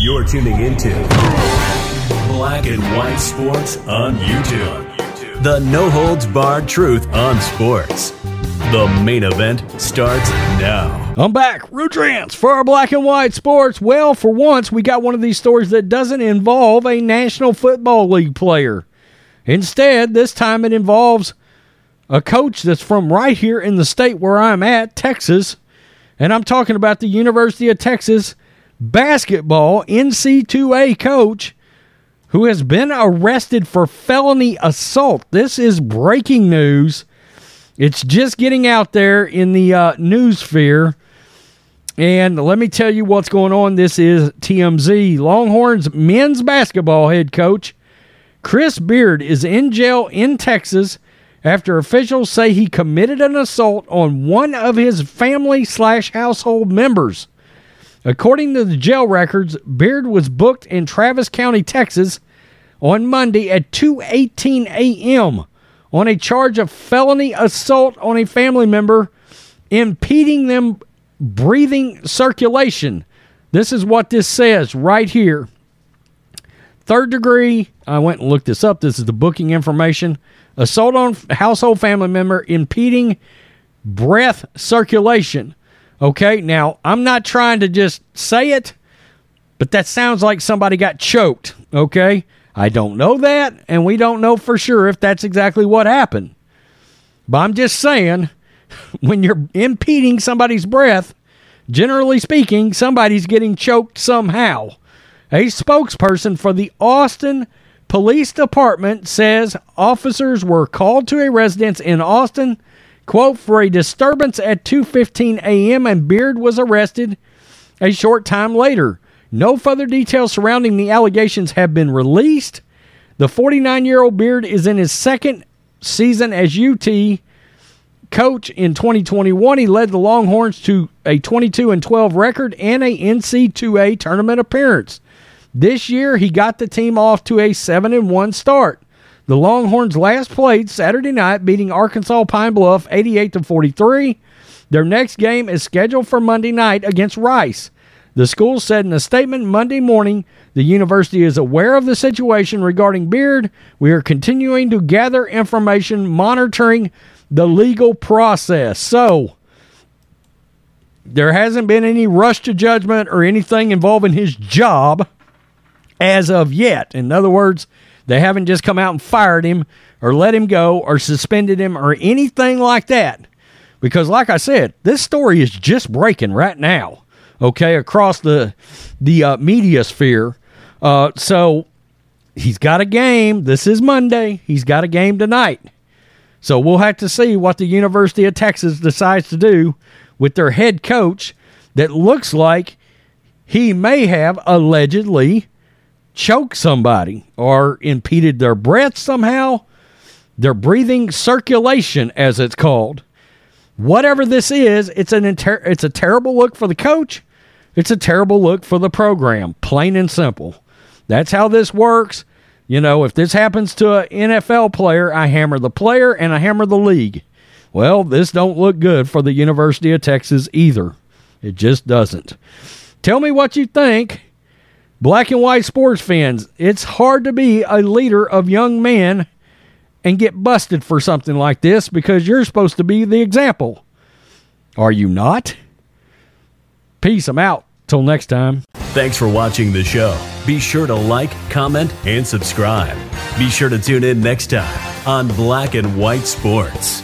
You're tuning into Black and White Sports on YouTube. The no holds barred truth on sports. The main event starts now. I'm back, Rudrance, for our black and white sports. Well, for once, we got one of these stories that doesn't involve a National Football League player. Instead, this time it involves a coach that's from right here in the state where I'm at, Texas. And I'm talking about the University of Texas basketball NCAA coach who has been arrested for felony assault. This is breaking news. It's just getting out there in the uh, news sphere. And let me tell you what's going on. This is TMZ. Longhorns men's basketball head coach Chris Beard is in jail in Texas after officials say he committed an assault on one of his family slash household members. According to the jail records, Beard was booked in Travis County, Texas on Monday at 2:18 a.m. on a charge of felony assault on a family member impeding them breathing circulation. This is what this says right here. Third degree, I went and looked this up. This is the booking information. Assault on household family member impeding breath circulation. Okay, now I'm not trying to just say it, but that sounds like somebody got choked. Okay, I don't know that, and we don't know for sure if that's exactly what happened. But I'm just saying, when you're impeding somebody's breath, generally speaking, somebody's getting choked somehow. A spokesperson for the Austin Police Department says officers were called to a residence in Austin, quote, for a disturbance at 2:15 a.m. and Beard was arrested a short time later. No further details surrounding the allegations have been released. The 49-year-old Beard is in his second season as UT coach in 2021. He led the Longhorns to a 22 and 12 record and a NCAA tournament appearance. This year, he got the team off to a 7 and 1 start. The Longhorns last played Saturday night, beating Arkansas Pine Bluff 88 to 43. Their next game is scheduled for Monday night against Rice. The school said in a statement Monday morning the university is aware of the situation regarding Beard. We are continuing to gather information, monitoring the legal process. So, there hasn't been any rush to judgment or anything involving his job as of yet. In other words, they haven't just come out and fired him or let him go or suspended him or anything like that. Because, like I said, this story is just breaking right now, okay, across the the uh, media sphere. Uh, so he's got a game. This is Monday. He's got a game tonight. So we'll have to see what the University of Texas decides to do with their head coach that looks like he may have allegedly choked somebody or impeded their breath somehow, their breathing circulation, as it's called. Whatever this is, it's an inter- it's a terrible look for the coach. It's a terrible look for the program, plain and simple. That's how this works. You know, if this happens to an NFL player, I hammer the player and I hammer the league. Well, this don't look good for the University of Texas either. It just doesn't. Tell me what you think. Black and white sports fans, it's hard to be a leader of young men and get busted for something like this because you're supposed to be the example. Are you not? Peace. I'm out. Till next time. Thanks for watching the show. Be sure to like, comment, and subscribe. Be sure to tune in next time on Black and White Sports.